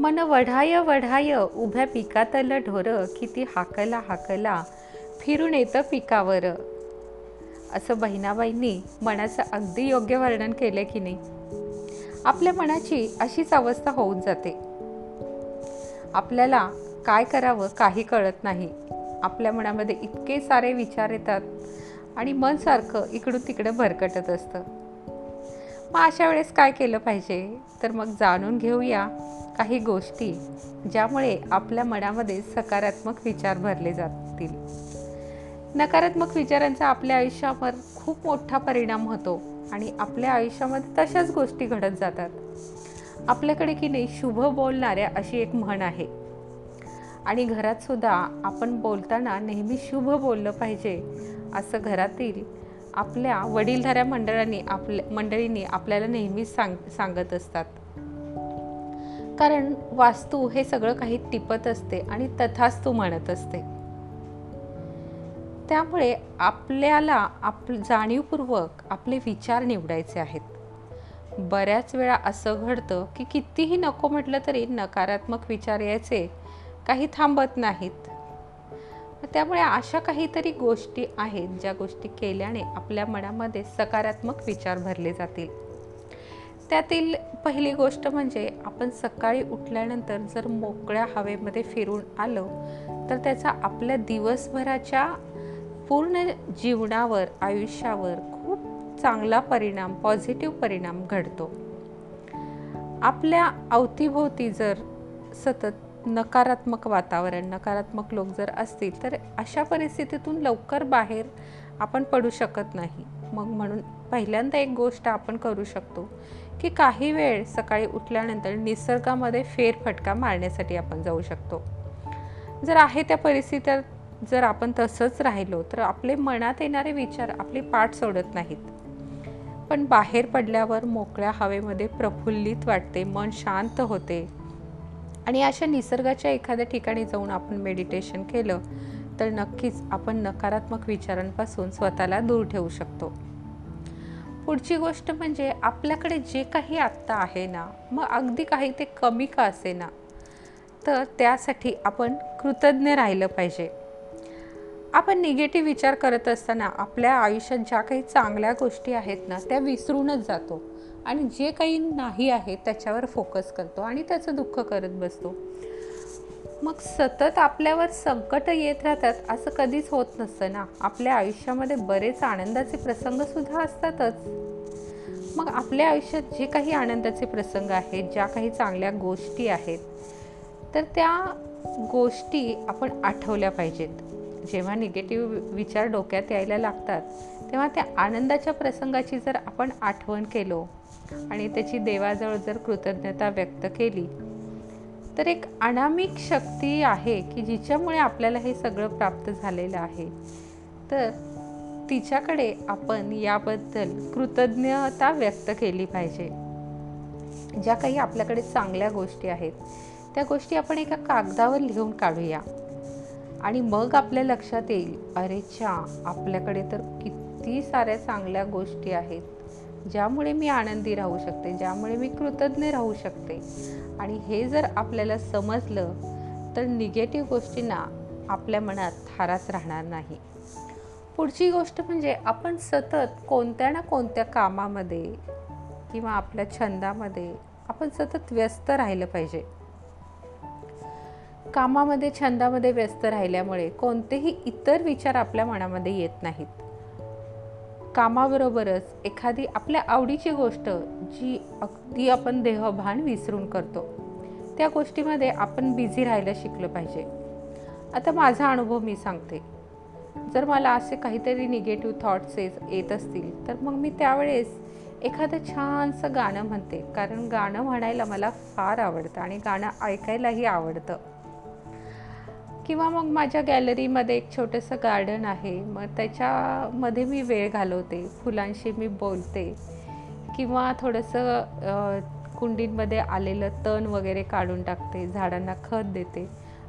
मन वढाय वढाय उभ्या पिकातलं ढोर किती हाकला हाकला फिरून येतं पिकावर. असं बहिणाबाईंनी मनाचं अगदी योग्य वर्णन केलं की नाही. आपल्या मनाची अशीच अवस्था होऊन जाते. आपल्याला काय करावं काही कळत नाही. आपल्या मनामध्ये इतके सारे विचार येतात आणि मन सारखं इकडून तिकडे भरकटत असतं. मग अशा वेळेस काय केलं पाहिजे? तर मग जाणून घेऊया काही गोष्टी ज्यामुळे आपल्या मनामध्ये सकारात्मक विचार भरले जातील. नकारात्मक विचारांचा आपल्या आयुष्यावर खूप मोठा परिणाम होतो आणि आपल्या आयुष्यामध्ये तशाच गोष्टी घडत जातात. आपल्याकडे की नाही शुभ बोलणाऱ्या अशी एक म्हण आहे. आणि घरात सुद्धा आपण बोलताना नेहमी शुभ बोललं पाहिजे असं घरातील आपल्या वडीलधाऱ्या मंडळांनी आपल्या मंडळींनी आपल्याला नेहमीच सांग सांगत असतात. कारण वास्तू हे सगळं काही टिपत असते आणि तथास्तू म्हणत असते. त्यामुळे आपल्याला आप जाणीवपूर्वक आपले विचार निवडायचे आहेत. बऱ्याच वेळा असं घडतं की कितीही नको म्हटलं तरी नकारात्मक विचार यायचे काही थांबत नाहीत. त्यामुळे अशा काहीतरी गोष्टी आहेत ज्या गोष्टी केल्याने आपल्या मनामध्ये सकारात्मक विचार भरले जातील. त्यातील पहिली गोष्ट म्हणजे आपण सकाळी उठल्यानंतर जर मोकळ्या हवेमध्ये फिरून आलो तर त्याचा आपल्या दिवसभराच्या पूर्ण जीवनावर आयुष्यावर खूप चांगला परिणाम पॉझिटिव्ह परिणाम घडतो. आपल्या अवतीभोवती जर सतत नकारात्मक वातावरण नकारात्मक लोक जर असतील तर अशा परिस्थितीतून लवकर बाहेर आपण पडू शकत नाही. मग म्हणून पहिल्यांदा एक गोष्ट आपण करू शकतो की काही वेळ सकाळी उठल्यानंतर निसर्गामध्ये फेरफटका मारण्यासाठी आपण जाऊ शकतो. जर आहे त्या परिस्थितीत जर आपण तसंच राहिलो तर आपले मनात येणारे विचार आपली पाठ सोडत नाहीत. पण बाहेर पडल्यावर मोकळ्या हवेमध्ये प्रफुल्लित वाटते मन शांत होते. आणि अशा निसर्गाच्या एखाद्या ठिकाणी जाऊन आपण मेडिटेशन केलं तर नक्कीच आपण नकारात्मक विचारांपासून स्वतःला दूर ठेवू शकतो. पुढची गोष्ट म्हणजे आपल्याकडे जे काही आत्ता आहे ना मग अगदी काही ते कमी का असे ना तर त्यासाठी आपण कृतज्ञ राहिलं पाहिजे. आपण निगेटिव्ह विचार करत असताना आपल्या आयुष्यात ज्या काही चांगल्या गोष्टी आहेत ना त्या विसरूनच जातो. आणि जे काही नाही आहे त्याच्यावर फोकस करतो आणि त्याचं दुःख करत बसतो. मग सतत आपल्यावर संकट येत राहतात असं कधीच होत नसतं ना. आपल्या आयुष्यामध्ये बरेच आनंदाचे प्रसंगसुद्धा असतातच. मग आपल्या आयुष्यात जे काही आनंदाचे प्रसंग आहेत ज्या काही चांगल्या गोष्टी आहेत तर त्या गोष्टी आपण आठवल्या पाहिजेत. जेव्हा निगेटिव्ह विचार डोक्यात यायला लागतात तेव्हा त्या आनंदाच्या प्रसंगाची जर आपण आठवण केलो आणि त्याची देवाजवळ जर कृतज्ञता व्यक्त केली तर एक अनामिक शक्ती आहे की जिच्यामुळे आपल्याला हे सगळं प्राप्त झालेलं आहे. तर तिच्याकडे आपण याबद्दल कृतज्ञता व्यक्त केली पाहिजे. ज्या काही आपल्याकडे चांगल्या गोष्टी आहेत त्या गोष्टी आपण एका कागदावर लिहून काढूया. आणि मग आपल्या लक्षात येईल अरेच्या आपल्याकडे तर किती साऱ्या चांगल्या गोष्टी आहेत. ज्यामुळे मी आनंदी राहू शकते ज्यामुळे मी कृतज्ञ राहू शकते. आणि हे जर आपल्याला समजलं तर निगेटिव्ह गोष्टींना आपल्या मनात थाराच राहणार नाही. पुढची गोष्ट म्हणजे आपण सतत कोणत्या ना कोणत्या कामामध्ये किंवा आपल्या छंदामध्ये आपण सतत व्यस्त राहिलं पाहिजे. कामामध्ये छंदामध्ये व्यस्त राहिल्यामुळे कोणतेही इतर विचार आपल्या मनामध्ये येत नाहीत. कामाबरोबरच एखादी आपल्या आवडीची गोष्ट जी अगदी आपण देहभान विसरून करतो त्या गोष्टीमध्ये आपण बिझी राहायला शिकलं पाहिजे. आता माझा अनुभव मी सांगते. जर मला असे काहीतरी निगेटिव्ह थॉट्स येत असतील तर मग मी त्यावेळेस एखादं छानसं गाणं म्हणते. कारण गाणं म्हणायला मला फार आवडतं आणि गाणं ऐकायलाही आवडतं. किंवा मग माझ्या गॅलरीमध्ये एक छोटंसं गार्डन आहे मग त्याच्यामध्ये मी वेळ घालवते फुलांशी मी बोलते. किंवा थोडंसं कुंडींमध्ये आलेलं तण वगैरे काढून टाकते झाडांना खत देते.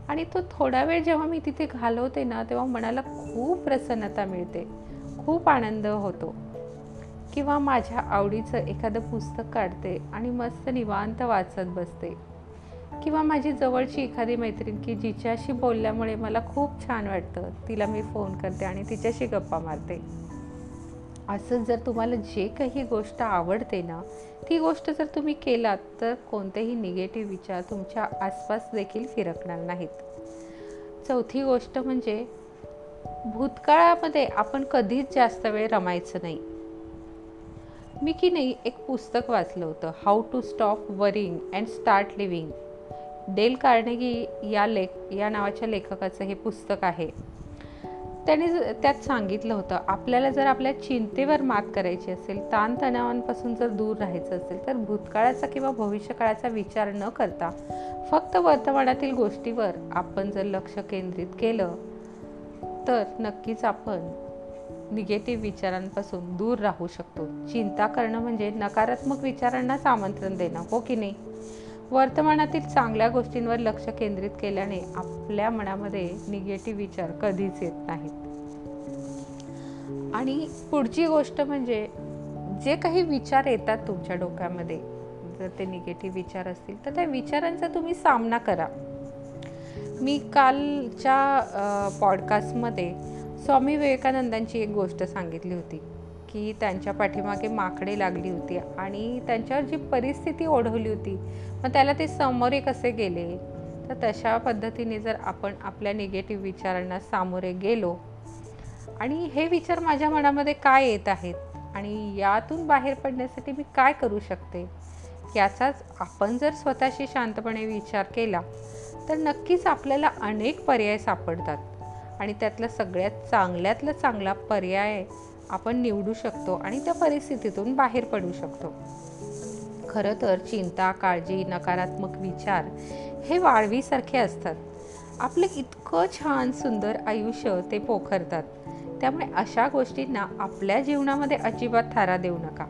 आणि तो थोडा वेळ जेव्हा मी तिथे घालवते ना तेव्हा मनाला खूप प्रसन्नता मिळते खूप आनंद होतो. किंवा माझ्या आवडीचं एखादं पुस्तक काढते आणि मस्त निवांत वाचत बसते. किंवा माझी जवळची एखादी मैत्रीण की जिच्याशी बोलल्यामुळे मला खूप छान वाटतं. तिला मी फोन करते आणि तिच्याशी गप्पा मारते. असं जर तुम्हाला जे काही गोष्ट आवडते ना ती गोष्ट जर तुम्ही केलात तर कोणतेही निगेटिव्ह विचार तुमच्या आसपास देखील फिरकणार नाहीत. चौथी गोष्ट म्हणजे भूतकाळामध्ये आपण कधीच जास्त वेळ रमायचं नाही. मी की नाही एक पुस्तक वाचलं होतं how to stop worrying and start living Dale Carnegie या लेख या नावाच्या लेखकाचं हे पुस्तक आहे. त्याने त्यात सांगितलं होतं आपल्याला जर आपल्या चिंतेवर मात करायची असेल ताणतणावांपासून जर दूर राहायचं असेल तर भूतकाळाचा किंवा भविष्यकाळाचा विचार न करता फक्त वर्तमानातील गोष्टीवर आपण जर लक्ष केंद्रित केलं तर नक्कीच आपण निगेटिव्ह विचारांपासून दूर राहू शकतो. चिंता करणं म्हणजे नकारात्मक विचारांनाच आमंत्रण देणं हो की नाही? वर्तमानातील चांगल्या गोष्टींवर लक्ष केंद्रित केल्याने आपल्या मनामध्ये निगेटिव्ह विचार कधीच येत नाहीत. आणि पुढची गोष्ट म्हणजे जे काही विचार येतात तुमच्या डोक्यामध्ये जर ते निगेटिव्ह विचार असतील तर त्या विचारांचा तुम्ही सामना करा. मी कालच्या पॉडकास्टमध्ये स्वामी विवेकानंदांची एक गोष्ट सांगितली होती. की त्यांच्या पाठीमागे माकडे लागली होती आणि त्यांच्यावर जी परिस्थिती ओढवली होती मग त्याला ते सामोरे कसे गेले. तर तशा पद्धतीने जर आपण आपल्या निगेटिव्ह विचारांना सामोरे गेलो आणि हे विचार माझ्या मनामध्ये काय येत आहेत आणि यातून बाहेर पडण्यासाठी मी काय करू शकते याचाच आपण जर स्वतःशी शांतपणे विचार केला तर नक्कीच आपल्याला अनेक पर्याय सापडतात आणि त्यातला सगळ्यात चांगल्यातला चांगला पर्याय आपण निवडू शकतो आणि त्या परिस्थितीतून बाहेर पडू शकतो. खरं तर चिंता काळजी नकारात्मक विचार हे वाळवीसारखे असतात. आपलं इतकं छान सुंदर आयुष्य ते पोखरतात. त्यामुळे अशा गोष्टींना आपल्या जीवनामध्ये अजिबात थारा देऊ नका.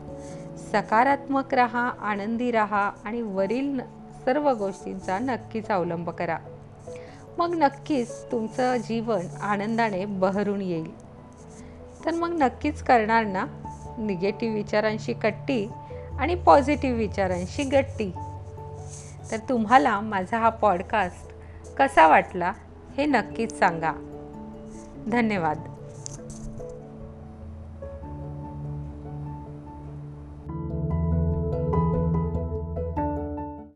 सकारात्मक राहा आनंदी राहा आणि वरील सर्व गोष्टींचा नक्कीच अवलंब करा. मग नक्कीच तुमचं जीवन आनंदाने बहरून येईल. तर मग नक्कीच करणार ना. निगेटिव्ह विचारांशी कट्टी आणि पॉझिटिव्ह विचारांशी गट्टी. तर तुम्हाला माझा हा पॉडकास्ट कसा वाटला हे नक्कीच सांगा. धन्यवाद.